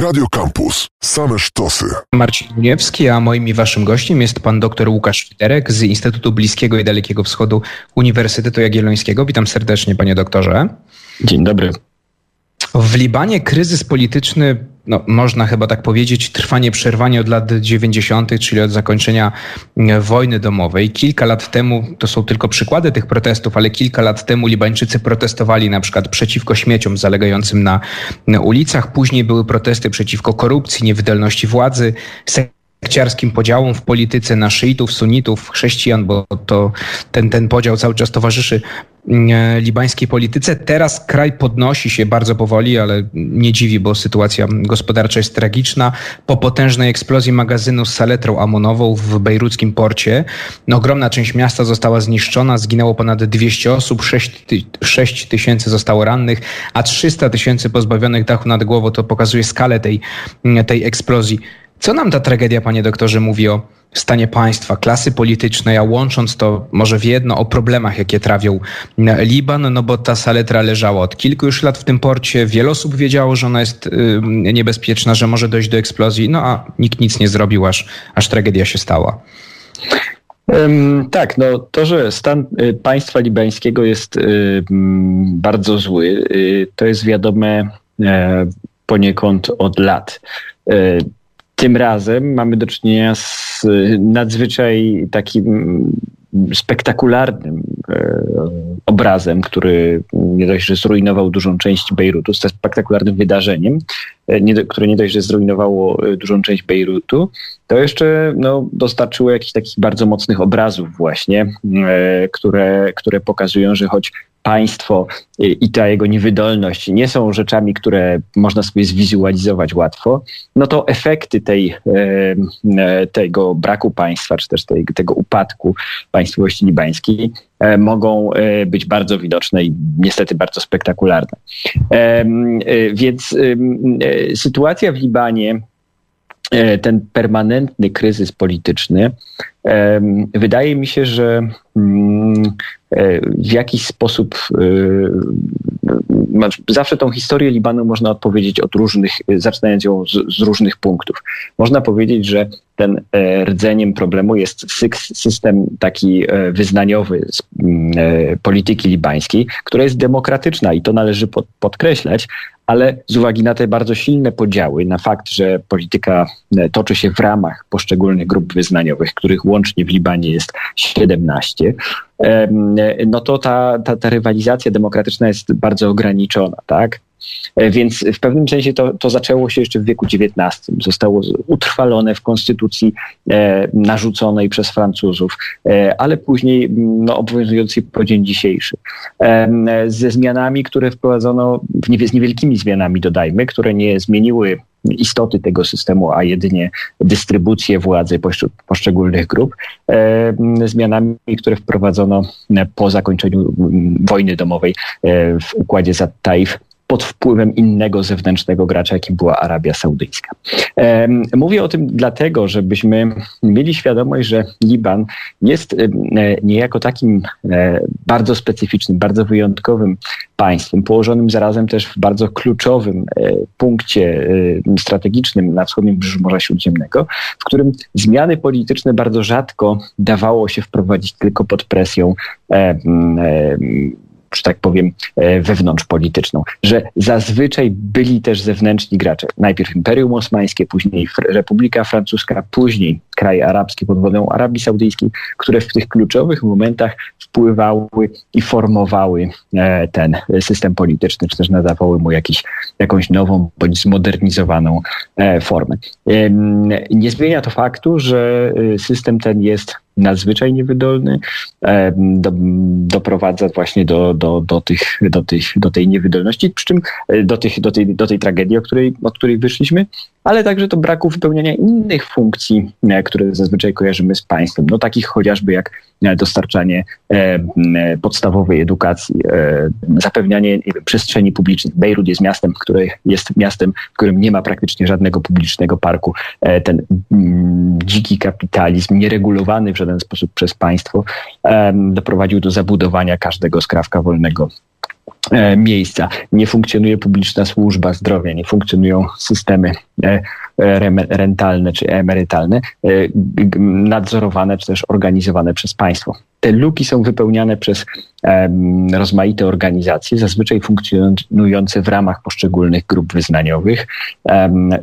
Radio Campus. Same sztosy. Marcin Uniewski, a moim i waszym gościem jest pan dr Łukasz Fiterek z Instytutu Bliskiego i Dalekiego Wschodu Uniwersytetu Jagiellońskiego. Witam serdecznie, panie doktorze. Dzień dobry. W Libanie kryzys polityczny, no, można chyba tak powiedzieć, trwa nieprzerwanie od lat 90., czyli od zakończenia e, wojny domowej. Kilka lat temu, to są tylko przykłady tych protestów, ale kilka lat temu Libańczycy protestowali na przykład przeciwko śmieciom zalegającym na, na ulicach. Później były protesty przeciwko korupcji, niewydolności władzy sekciarskim podziałom w polityce na szyitów, sunitów, chrześcijan, bo to ten, ten podział cały czas towarzyszy mm, libańskiej polityce. Teraz kraj podnosi się bardzo powoli, ale nie dziwi, bo sytuacja gospodarcza jest tragiczna. Po potężnej eksplozji magazynu z saletrą amonową w bejruckim porcie, ogromna część miasta została zniszczona, zginęło ponad 200 osób, 6 tysięcy zostało rannych, a 300 tysięcy pozbawionych dachu nad głową. To pokazuje skalę tej, tej eksplozji. Co nam ta tragedia, panie doktorze, mówi o stanie państwa, klasy politycznej, a łącząc to może w jedno o problemach, jakie trawią Liban, no bo ta saletra leżała od kilku już lat w tym porcie. Wiele osób wiedziało, że ona jest y, niebezpieczna, że może dojść do eksplozji, no a nikt nic nie zrobił, aż, aż tragedia się stała. Tak, no to, że stan y, państwa libańskiego jest y, bardzo zły, to jest wiadome e, poniekąd od lat. Tym razem mamy do czynienia z y, nadzwyczaj takim spektakularnym e, obrazem, który nie dość, że zrujnował dużą część Bejrutu, spektakularnym wydarzeniem, e, które nie dość, że zrujnowało e, dużą część Bejrutu, to jeszcze no, dostarczyło jakichś takich bardzo mocnych obrazów właśnie, które, które pokazują, że choć państwo i ta jego niewydolność nie są rzeczami, które można sobie zwizualizować łatwo, no to efekty tej, e, tego braku państwa, czy też tej, tego upadku państwowości libańskiej e, mogą e, być bardzo widoczne i niestety bardzo spektakularne. Więc sytuacja w Libanie ten permanentny kryzys polityczny, wydaje mi się, że mm, E, w jakiś sposób e, zawsze tą historię Libanu można odpowiedzieć od różnych, zaczynając ją z, z, różnych punktów. Można powiedzieć, że ten e, rdzeniem problemu jest system taki wyznaniowy z polityki libańskiej, która jest demokratyczna i to należy podkreślać, ale z uwagi na te bardzo silne podziały, na fakt, że polityka toczy się w ramach poszczególnych grup wyznaniowych, których łącznie w Libanie jest 17, no to ta, ta, ta rywalizacja demokratyczna jest bardzo ograniczona, tak? E, więc w pewnym sensie to, to zaczęło się jeszcze w wieku XIX. Zostało utrwalone w konstytucji e, narzuconej przez Francuzów, e, ale później no, obowiązującej po dzień dzisiejszy. Ze zmianami, które wprowadzono, z niewielkimi zmianami dodajmy, które nie zmieniły istoty tego systemu, a jedynie dystrybucję władzy poszczególnych grup, zmianami, które wprowadzono po zakończeniu wojny domowej w układzie Zattaif pod wpływem innego zewnętrznego gracza, jakim była Arabia Saudyjska. Mówię o tym dlatego, żebyśmy mieli świadomość, że Liban jest niejako takim e, bardzo specyficznym, bardzo wyjątkowym państwem, położonym zarazem też w bardzo kluczowym e, punkcie e, strategicznym na wschodnim brzeżu Morza Śródziemnego, w którym zmiany polityczne bardzo rzadko dawało się wprowadzić tylko pod presją że tak powiem, e, wewnątrzpolityczną, że zazwyczaj byli też zewnętrzni gracze. Najpierw Imperium Osmańskie, później Republika Francuska, później kraje arabskie pod wodą Arabii Saudyjskiej, które w tych kluczowych momentach wpływały i formowały e, ten system polityczny, czy też nadawały mu jakiś, jakąś nową bądź zmodernizowaną e, formę. Nie zmienia to faktu, że system ten jest nadzwyczaj niewydolny, do, doprowadza właśnie do, do, do, tych, do, tych, do tej niewydolności, przy czym e, do, tych, do, tej, do tej tragedii, o której, od której wyszliśmy, ale także do braku wypełniania innych funkcji, e, które zazwyczaj kojarzymy z państwem, no takich chociażby jak e, dostarczanie podstawowej edukacji, zapewnianie przestrzeni publicznych. Bejrut jest miastem, które jest miastem, w którym nie ma praktycznie żadnego publicznego parku. Ten dziki kapitalizm, nieregulowany w żaden sposób przez państwo, doprowadził do zabudowania każdego skrawka wolnego miejsca. Nie funkcjonuje publiczna służba zdrowia, nie funkcjonują systemy rentalne czy emerytalne, nadzorowane czy też organizowane przez państwo. Te luki są wypełniane przez rozmaite organizacje, zazwyczaj funkcjonujące w ramach poszczególnych grup wyznaniowych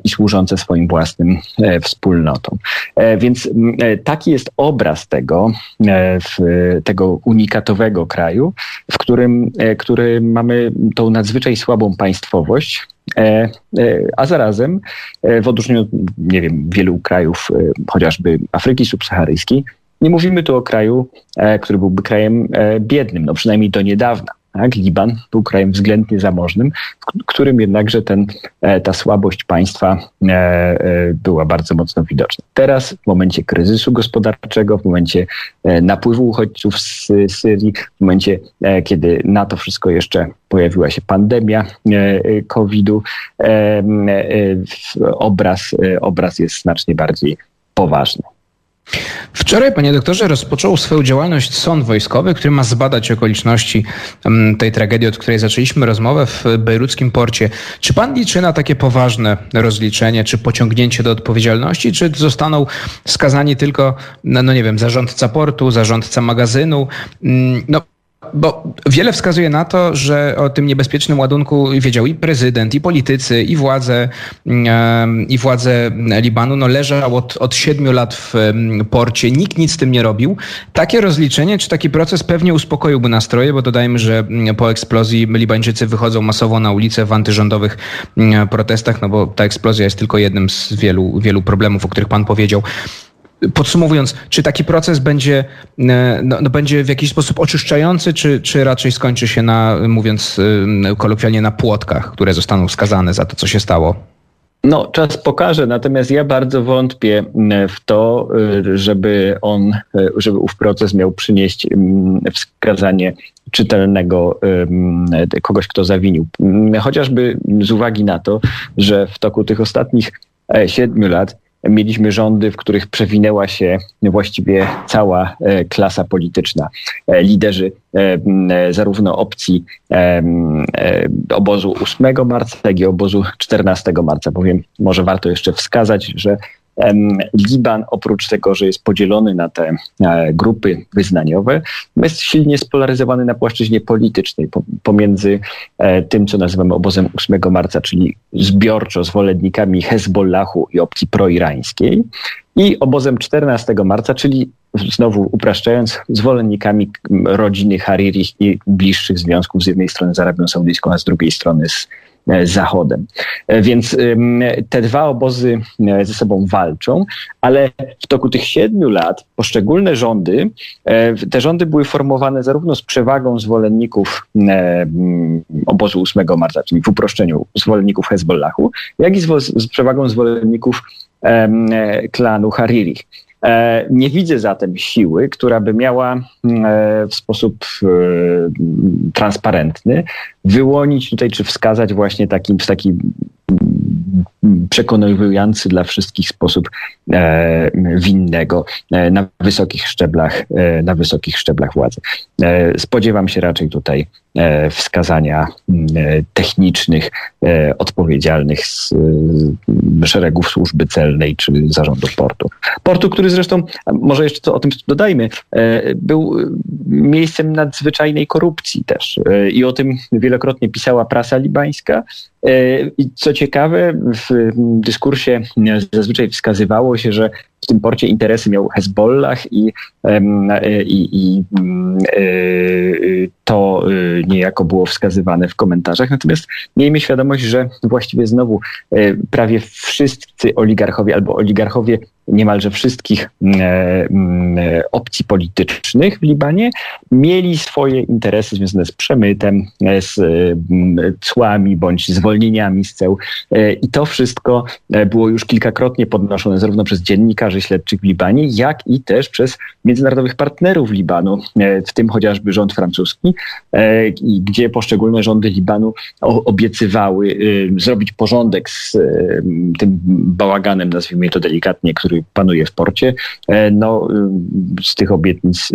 i służące swoim własnym e, wspólnotom. E, więc e, taki jest obraz tego, tego unikatowego kraju, w którym, który mamy tą nadzwyczaj słabą państwowość, a zarazem w odróżnieniu, nie wiem, wielu krajów, chociażby Afryki subsaharyjskiej, nie mówimy tu o kraju, e, który byłby krajem e, biednym, no przynajmniej do niedawna. Tak? Liban był krajem względnie zamożnym, w którym jednakże ten, e, ta słabość państwa była bardzo mocno widoczna. Teraz, w momencie kryzysu gospodarczego, w momencie napływu uchodźców z Syrii, w momencie, kiedy na to wszystko jeszcze pojawiła się pandemia COVID-u, obraz, obraz jest znacznie bardziej poważny. Wczoraj, panie doktorze, rozpoczął swoją działalność sąd wojskowy, który ma zbadać okoliczności mm, tej tragedii, od której zaczęliśmy rozmowę w bejruckim porcie. Czy pan liczy na takie poważne rozliczenie, czy pociągnięcie do odpowiedzialności, czy zostaną skazani tylko, no, no nie wiem, zarządca portu, zarządca magazynu? Mm, no, bo wiele wskazuje na to, że o tym niebezpiecznym ładunku wiedział i prezydent, i politycy, i władze, i władze Libanu. No leżał od, siedmiu lat w porcie, nikt nic z tym nie robił. Takie rozliczenie, czy taki proces pewnie uspokoiłby nastroje, bo dodajmy, że po eksplozji Libańczycy wychodzą masowo na ulicę w antyrządowych protestach, no bo ta eksplozja jest tylko jednym z wielu, wielu problemów, o których pan powiedział. Podsumowując, czy taki proces będzie, e, no, no, będzie w jakiś sposób oczyszczający, czy, czy raczej skończy się na, mówiąc e, kolokwialnie, na płotkach, które zostaną skazane za to, co się stało? No, czas pokaże, natomiast ja bardzo wątpię w to, e, żeby on, żeby ów proces miał przynieść wskazanie czytelnego kogoś, kto zawinił. Chociażby z uwagi na to, że w toku tych ostatnich siedmiu lat mieliśmy rządy, w których przewinęła się właściwie cała e, klasa polityczna. E, liderzy e, zarówno opcji obozu 8 marca, jak i obozu 14 marca, bowiem może warto jeszcze wskazać, że Liban, oprócz tego, że jest podzielony na te e, grupy wyznaniowe, jest silnie spolaryzowany na płaszczyźnie politycznej. Pomiędzy e, tym, co nazywamy obozem 8 marca, czyli zbiorczo zwolennikami Hezbollahu i opcji proirańskiej, i obozem 14 marca, czyli znowu upraszczając, zwolennikami rodziny Hariri i bliższych związków. Z jednej strony z Arabią Saudyjską, a z drugiej strony z E, Zachodem. E, więc te dwa obozy e, ze sobą walczą, ale w toku tych siedmiu lat poszczególne rządy, te rządy były formowane zarówno z przewagą zwolenników obozu 8 marca, czyli w uproszczeniu zwolenników Hezbollahu, jak i z, przewagą zwolenników klanu Hariri. E, nie widzę zatem siły, która by miała e, w sposób e, transparentny wyłonić tutaj, czy wskazać właśnie takim, w taki przekonujący dla wszystkich sposób winnego na wysokich szczeblach, na wysokich szczeblach władzy. Spodziewam się raczej tutaj wskazania technicznych odpowiedzialnych z szeregów służby celnej czy zarządu portu. Portu, który zresztą, może jeszcze to o tym dodajmy, e, był miejscem nadzwyczajnej korupcji też. E, I o tym wielokrotnie pisała prasa libańska. E, I co ciekawe, w dyskursie zazwyczaj wskazywało się, że w tym porcie interesy miał Hezbollah i, i, i to niejako było wskazywane w komentarzach. Natomiast miejmy świadomość, że właściwie znowu prawie wszyscy oligarchowie albo oligarchowie niemalże wszystkich opcji politycznych w Libanie mieli swoje interesy związane z przemytem, z cłami bądź zwolnieniami z ceł. E, I to wszystko e, było już kilkakrotnie podnoszone zarówno przez dziennikarzy śledczych w Libanie, jak i też przez międzynarodowych partnerów Libanu, e, w tym chociażby rząd francuski, gdzie poszczególne rządy Libanu obiecywały zrobić porządek z tym bałaganem, nazwijmy to delikatnie, który panuje w porcie. No, z tych obietnic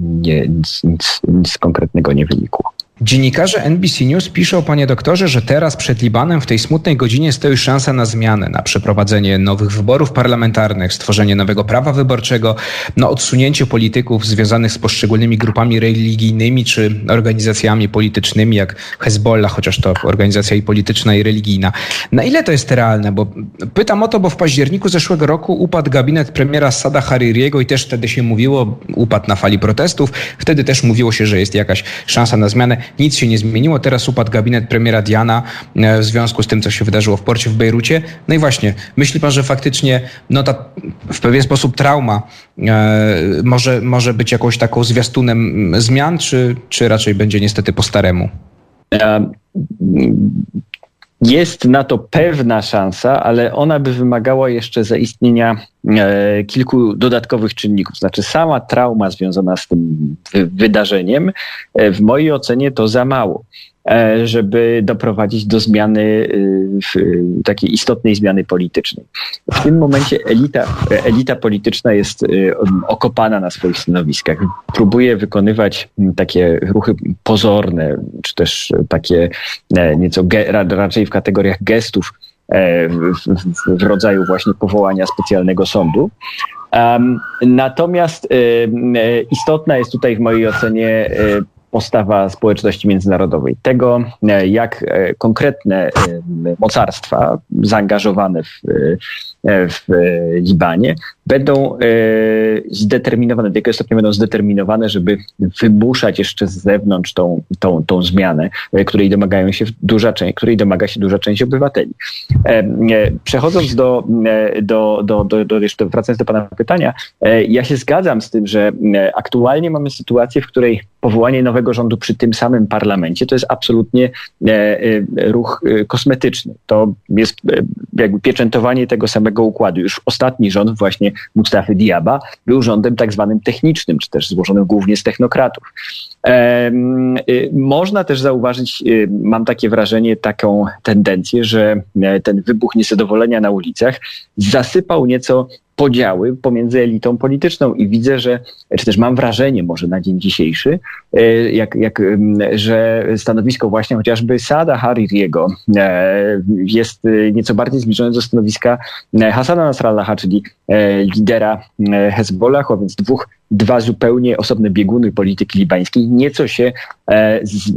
nie, nic, nic, nic konkretnego nie wynikło. Dziennikarze NBC News piszą, panie doktorze, że teraz przed Libanem w tej smutnej godzinie stoi szansa na zmianę, na przeprowadzenie nowych wyborów parlamentarnych, stworzenie nowego prawa wyborczego, na odsunięcie polityków związanych z poszczególnymi grupami religijnymi czy organizacjami politycznymi, jak Hezbollah, chociaż to organizacja i polityczna, i religijna. Na ile to jest realne? Bo pytam o to, bo w październiku zeszłego roku upadł gabinet premiera Sada Haririego i też wtedy się mówiło, upadł na fali protestów, wtedy też mówiło się, że jest jakaś szansa na zmianę. Nic się nie zmieniło. Teraz upadł gabinet premiera Diana e, w związku z tym, co się wydarzyło w porcie w Bejrucie. No i właśnie, myśli pan, że faktycznie no ta w pewien sposób trauma e, może, może być jakąś taką zwiastunem zmian, czy, czy raczej będzie niestety po staremu? Jest na to pewna szansa, ale ona by wymagała jeszcze zaistnienia e, kilku dodatkowych czynników. Znaczy, sama trauma związana z tym wydarzeniem, e, w mojej ocenie to za mało. E, żeby doprowadzić do zmiany, y, takiej istotnej zmiany politycznej. W tym momencie elita, elita polityczna jest y, okopana na swoich stanowiskach. Próbuje wykonywać takie ruchy pozorne, czy też takie e, nieco raczej w kategoriach gestów, e, w, rodzaju właśnie powołania specjalnego sądu. Natomiast y, istotna jest tutaj w mojej ocenie postawa społeczności międzynarodowej. Tego, e, jak e, konkretne e, mocarstwa zaangażowane w, w Libanie będą zdeterminowane, do jakiego stopnia będą zdeterminowane, żeby wymuszać jeszcze z zewnątrz tą, tą, tą zmianę, której domagają się duża część, której domaga się duża część obywateli. Przechodząc do, do, do, do, do jeszcze wracając do Pana pytania, ja się zgadzam z tym, że aktualnie mamy sytuację, w której powołanie nowego rządu przy tym samym parlamencie to jest absolutnie e, e, ruch e, kosmetyczny. To jest jakby pieczętowanie tego samego układu. Już ostatni rząd właśnie Mustafy Diaba był rządem tak zwanym technicznym, czy też złożonym głównie z technokratów. Można też zauważyć, mam takie wrażenie, taką tendencję, że ten wybuch niezadowolenia na ulicach zasypał nieco podziały pomiędzy elitą polityczną i widzę, że, czy też mam wrażenie może na dzień dzisiejszy, e, jak, jak, że stanowisko właśnie chociażby Sada Haririego e, jest e, nieco bardziej zbliżone do stanowiska Hasana Nasrallaha, czyli lidera Hezbollah, a więc dwóch dwa zupełnie osobne bieguny polityki libańskiej nieco się e, z, e,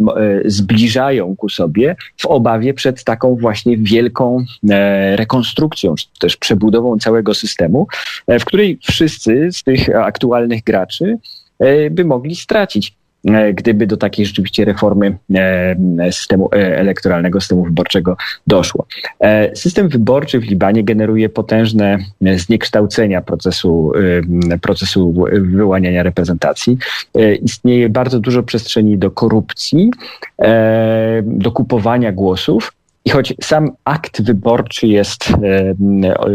zbliżają ku sobie w obawie przed taką właśnie wielką e, rekonstrukcją, czy też przebudową całego systemu, w której wszyscy z tych aktualnych graczy by mogli stracić. E, gdyby do takiej rzeczywiście reformy e, systemu e, elektoralnego, systemu wyborczego doszło. System wyborczy w Libanie generuje potężne zniekształcenia procesu, procesu wyłaniania reprezentacji. Istnieje bardzo dużo przestrzeni do korupcji, do kupowania głosów. I choć sam akt wyborczy jest,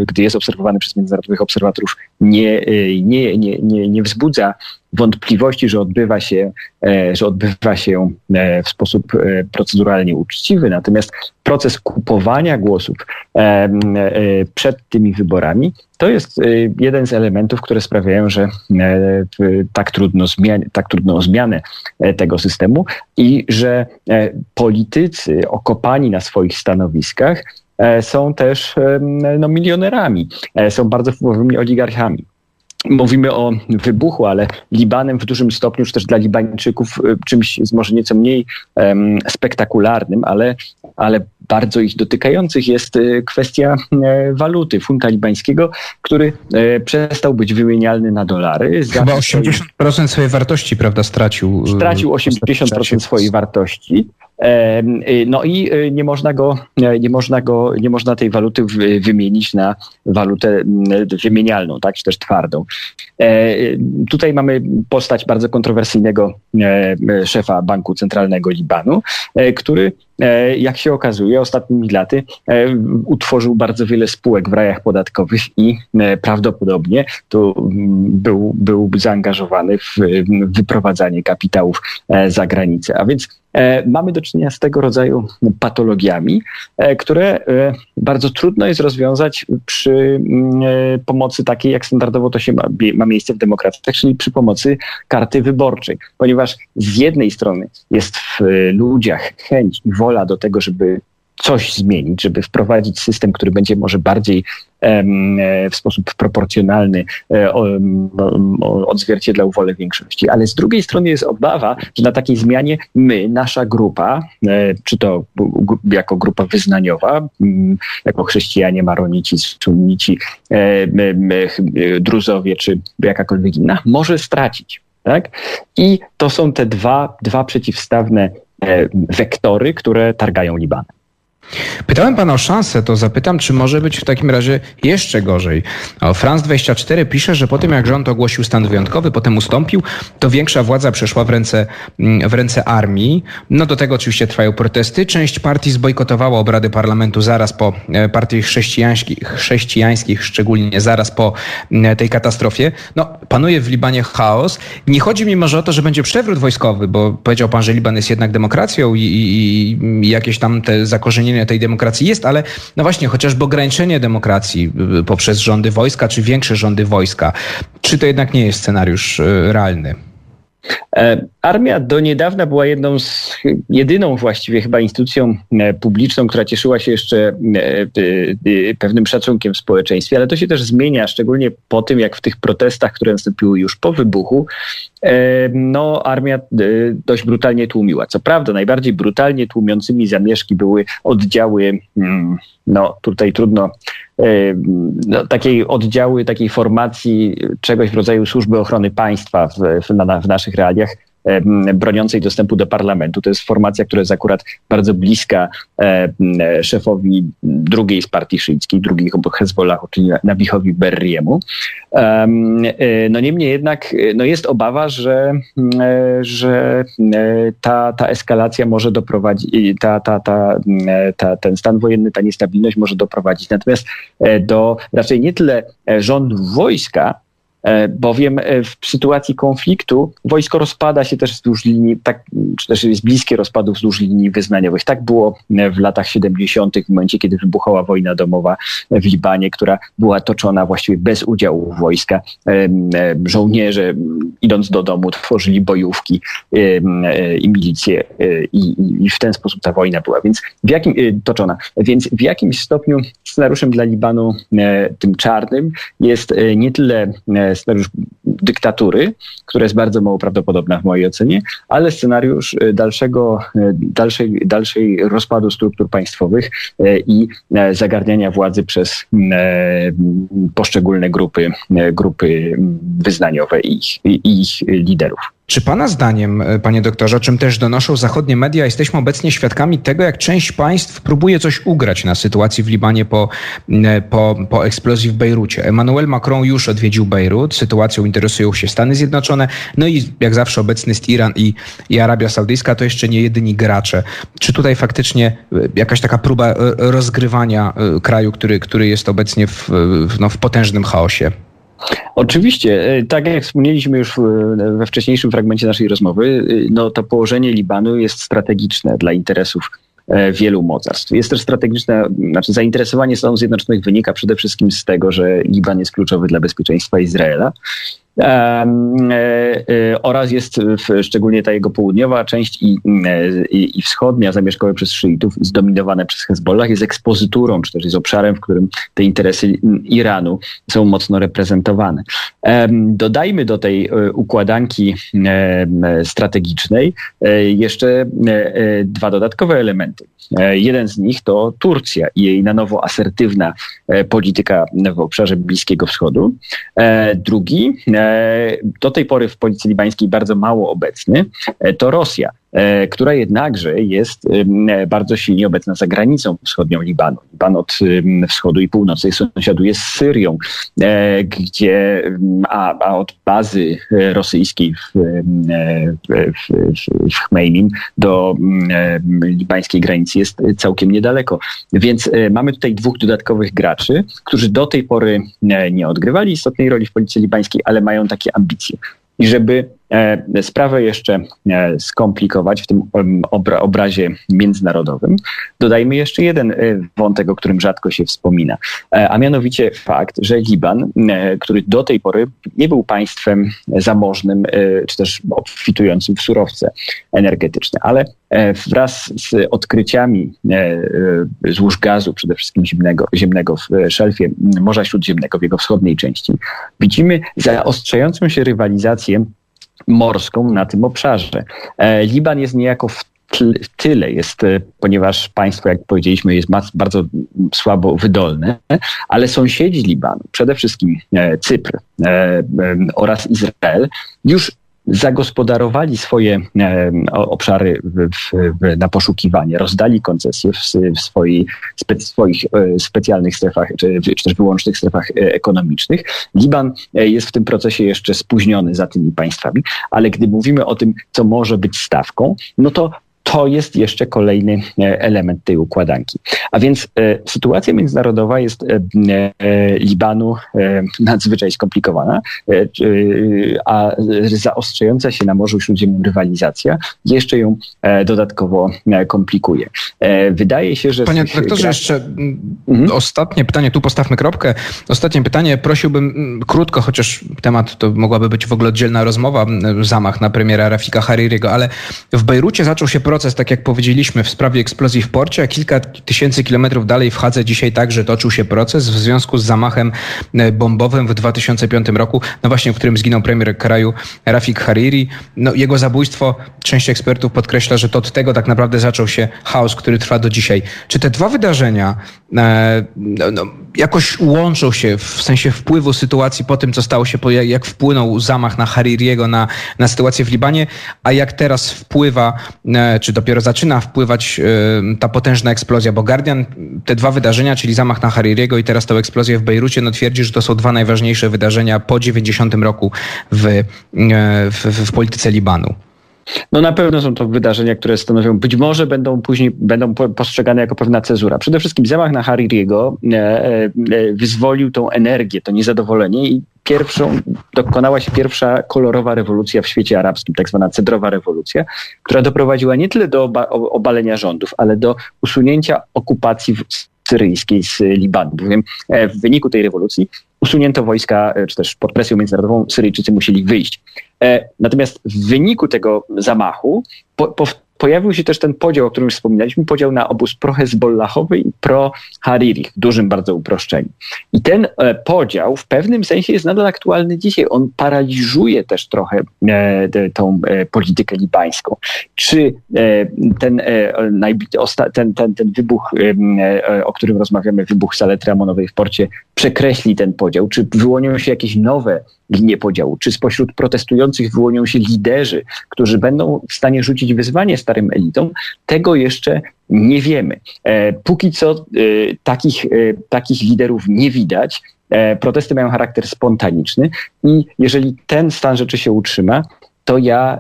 gdy jest obserwowany przez międzynarodowych obserwatorów, nie, nie, nie, nie, nie wzbudza wątpliwości, że odbywa się, e, że odbywa się e, w sposób e, proceduralnie uczciwy. Natomiast proces kupowania głosów przed tymi wyborami to jest jeden z elementów, które sprawiają, że tak trudno, zmian, tak trudno o zmianę tego systemu i że politycy okopani na swoich stanowiskach są też no, milionerami, są bardzo wpływowymi oligarchami mówimy o wybuchu, ale Libanem w dużym stopniu, czy też dla Libańczyków y, czymś może nieco mniej um, spektakularnym, ale, ale bardzo ich dotykających jest y, kwestia e, waluty, funta libańskiego, który e, przestał być wymienialny na dolary. Chyba 80% swojej wartości, prawda, stracił. Y, stracił 80% swojej wartości. Y, no i y, nie można go, e, nie można go, nie można tej waluty wymienić na walutę wymienialną, tak, czy też twardą. E, tutaj mamy postać bardzo kontrowersyjnego e, szefa Banku Centralnego Libanu, który jak się okazuje, ostatnimi laty utworzył bardzo wiele spółek w rajach podatkowych i prawdopodobnie tu był, był zaangażowany w wyprowadzanie kapitałów za granicę. A więc mamy do czynienia z tego rodzaju patologiami, które bardzo trudno jest rozwiązać przy mm, pomocy takiej, jak standardowo to się ma, ma miejsce w demokracjach, czyli przy pomocy karty wyborczej, ponieważ z jednej strony jest w ludziach chęć i wola do tego, żeby coś zmienić, żeby wprowadzić system, który będzie może bardziej e, w sposób proporcjonalny e, odzwierciedlał wolę większości. Ale z drugiej strony jest obawa, że na takiej zmianie my, nasza grupa, e, czy to jako grupa wyznaniowa, jako chrześcijanie, maronici, sunnici, druzowie, czy jakakolwiek inna, może stracić. Tak? I to są te dwa, dwa przeciwstawne wektory, które targają Libanem. Pytałem pana o szansę, to zapytam, czy może być w takim razie jeszcze gorzej. O, France 24 pisze, że po tym jak rząd ogłosił stan wyjątkowy, potem ustąpił, to większa władza przeszła w ręce, mm, w ręce armii. No do tego oczywiście trwają protesty. Część partii zbojkotowała obrady parlamentu zaraz po e, partii chrześcijańskich, chrześcijańskich szczególnie zaraz po mm, tej katastrofie. No, panuje w Libanie chaos. Nie chodzi mi może o to, że będzie przewrót wojskowy, bo powiedział pan, że Liban jest jednak demokracją i, i, i jakieś tam te zakorzenienie tej demokracji jest, ale no właśnie chociażby ograniczenie demokracji y, poprzez rządy wojska, czy większe rządy wojska, czy to jednak nie jest scenariusz y, realny? E, armia do niedawna była jedną z, jedyną właściwie chyba instytucją e, publiczną, która cieszyła się jeszcze e, pewnym szacunkiem w społeczeństwie, ale to się też zmienia, szczególnie po tym, jak w tych protestach, które nastąpiły już po wybuchu, no, armia dość brutalnie tłumiła. Co prawda, najbardziej brutalnie tłumiącymi zamieszki były oddziały, mm, no tutaj trudno no, takiej oddziały, takiej formacji czegoś w rodzaju służby ochrony państwa w, w, na, w naszych realiach, broniącej dostępu do parlamentu. To jest formacja, która jest akurat bardzo bliska szefowi drugiej z partii szyickiej, drugiej obok Hezbollahu, czyli Nabihowi Berriemu. E, no niemniej jednak no jest obawa, że, e, że e, ta, ta eskalacja może doprowadzić, ta, ta, ta, ta, ten stan wojenny, ta niestabilność może doprowadzić natomiast do raczej nie tyle rządu wojska, E, bowiem e, w sytuacji konfliktu wojsko rozpada się też wzdłuż linii, tak, czy też jest bliskie rozpadu wzdłuż linii wyznaniowych. Tak było e, w latach 70., w momencie, kiedy wybuchała wojna domowa w Libanie, która była toczona właściwie bez udziału wojska. Żołnierze, idąc do domu, tworzyli bojówki i milicje, i, i w ten sposób ta wojna była więc w jakim, toczona. Więc w jakimś stopniu scenariuszem dla Libanu tym czarnym jest nie tyle scenariusz dyktatury, która jest bardzo mało prawdopodobna w mojej ocenie, ale scenariusz e, dalszego, e, dalszej, dalszej rozpadu struktur państwowych e, i zagarniania władzy przez poszczególne grupy, grupy wyznaniowe i ich, i ich liderów. Czy Pana zdaniem, e, Panie doktorze, czym też donoszą zachodnie media, jesteśmy obecnie świadkami tego, jak część państw próbuje coś ugrać na sytuacji w Libanie po, e, po, po eksplozji w Bejrucie? Emmanuel Macron już odwiedził Bejrut, sytuacją interesują się Stany Zjednoczone, no i jak zawsze obecny jest Iran i, i Arabia Saudyjska, to jeszcze nie jedyni gracze. Czy tutaj faktycznie e, jakaś taka próba rozgrywania kraju, który, który jest obecnie w, no, w potężnym chaosie? Oczywiście, e, tak jak wspomnieliśmy już we wcześniejszym fragmencie naszej rozmowy, e, no to położenie Libanu jest strategiczne dla interesów e, wielu mocarstw. Jest też strategiczne, znaczy zainteresowanie Stanów Zjednoczonych wynika przede wszystkim z tego, że Liban jest kluczowy dla bezpieczeństwa Izraela E, e, oraz jest szczególnie ta jego południowa część i, e, i, i wschodnia, zamieszkałe przez szyitów, zdominowane przez Hezbollah, jest ekspozyturą, czy też jest obszarem, w którym te interesy Iranu są mocno reprezentowane. Dodajmy do tej układanki strategicznej jeszcze dwa dodatkowe elementy. Jeden z nich to Turcja i jej na nowo asertywna polityka w obszarze Bliskiego Wschodu. Drugi do tej pory w policji libańskiej bardzo mało obecny, e, to Rosja. E, która jednakże jest bardzo silnie obecna za granicą wschodnią Libanu. Liban od wschodu i północy sąsiaduje z Syrią, e, gdzie, a, a od bazy rosyjskiej w, w, w, w Chmejnim do libańskiej granicy jest całkiem niedaleko. Więc mamy tutaj dwóch dodatkowych graczy, którzy do tej pory nie odgrywali istotnej roli w policji libańskiej, ale mają takie ambicje. I żeby sprawę jeszcze skomplikować w tym obrazie międzynarodowym, dodajmy jeszcze jeden wątek, o którym rzadko się wspomina, a mianowicie fakt, że Liban, który do tej pory nie był państwem zamożnym, czy też obfitującym w surowce energetyczne, ale wraz z odkryciami złóż gazu, przede wszystkim ziemnego, ziemnego w szelfie Morza Śródziemnego, w jego wschodniej części, widzimy zaostrzającą się rywalizację morską na tym obszarze. E, Liban jest niejako w tyle jest, e, ponieważ państwo, jak powiedzieliśmy, jest bardzo słabo wydolne, ale sąsiedzi Libanu, przede wszystkim e, Cypr oraz Izrael, już zagospodarowali swoje e, obszary w, w, na poszukiwanie, rozdali koncesje w, swoi, spe, swoich e, specjalnych strefach, czy, czy też wyłącznych strefach e, ekonomicznych. Liban jest w tym procesie jeszcze spóźniony za tymi państwami, ale gdy mówimy o tym, co może być stawką, no to to jest jeszcze kolejny e, element tej układanki. A więc e, sytuacja międzynarodowa jest e, Libanu nadzwyczaj skomplikowana, a zaostrzająca się na Morzu Śródziemnym rywalizacja jeszcze ją dodatkowo komplikuje. Wydaje się, że... Panie doktorze, gra... jeszcze mhm. ostatnie pytanie, tu postawmy kropkę. Ostatnie pytanie, prosiłbym krótko, chociaż temat to mogłaby być w ogóle oddzielna rozmowa, zamach na premiera Rafika Haririego, ale w Bejrucie zaczął się proces proces, tak jak powiedzieliśmy, w sprawie eksplozji w porcie, a kilka tysięcy kilometrów dalej w Hadze dzisiaj także toczył się proces w związku z zamachem e, bombowym w 2005 roku, no właśnie, w którym zginął premier kraju Rafik Hariri. No, jego zabójstwo, część ekspertów podkreśla, że to od tego tak naprawdę zaczął się chaos, który trwa do dzisiaj. Czy te dwa wydarzenia e, no, no, jakoś łączą się w sensie wpływu sytuacji po tym, co stało się, jak wpłynął zamach na Haririego, na, na sytuację w Libanie, a jak teraz wpływa, e, czy dopiero zaczyna wpływać ta potężna eksplozja, bo Guardian te dwa wydarzenia, czyli zamach na Haririego i teraz tą eksplozję w Bejrucie, no twierdzi, że to są dwa najważniejsze wydarzenia po 90 roku w, e, w, w polityce Libanu. No na pewno są to wydarzenia, które stanowią, być może będą później będą postrzegane jako pewna cezura. Przede wszystkim zamach na Haririego e, e, wyzwolił tą energię, to niezadowolenie i pierwszą, dokonała się pierwsza kolorowa rewolucja w świecie arabskim, tak zwana cedrowa rewolucja, która doprowadziła nie tyle do oba, obalenia rządów, ale do usunięcia okupacji syryjskiej z Libanu. Bowiem e, w wyniku tej rewolucji usunięto wojska, czy też pod presją międzynarodową Syryjczycy musieli wyjść. E, natomiast w wyniku tego zamachu po, po, pojawił się też ten podział, o którym już wspominaliśmy, podział na obóz pro-hezbollahowy i pro-hariri, w dużym bardzo uproszczeniu. I ten e, podział w pewnym sensie jest nadal aktualny dzisiaj. On paraliżuje też trochę e, tą e, politykę libańską. Czy ten, ten, ten, ten wybuch, o którym rozmawiamy, wybuch saletry amonowej w porcie, przekreśli ten podział? Czy wyłonią się jakieś nowe linie podziału? Czy spośród protestujących wyłonią się liderzy, którzy będą w stanie rzucić wyzwanie starym elitom? Tego jeszcze nie wiemy. E, póki co e, takich, e, takich liderów nie widać. Protesty mają charakter spontaniczny i jeżeli ten stan rzeczy się utrzyma, to ja,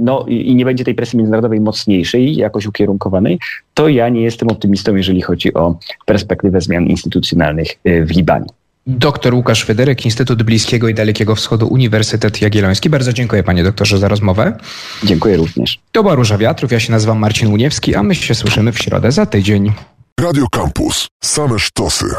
no i nie będzie tej presji międzynarodowej mocniejszej, jakoś ukierunkowanej, to ja nie jestem optymistą, jeżeli chodzi o perspektywę zmian instytucjonalnych w Libanie. Doktor Łukasz Federek, Instytut Bliskiego i Dalekiego Wschodu, Uniwersytet Jagielloński. Bardzo dziękuję panie doktorze za rozmowę. Dziękuję również. To była Róża Wiatrów, ja się nazywam Marcin Uniewski, a my się słyszymy w środę za tydzień. Radio Campus. Same sztosy.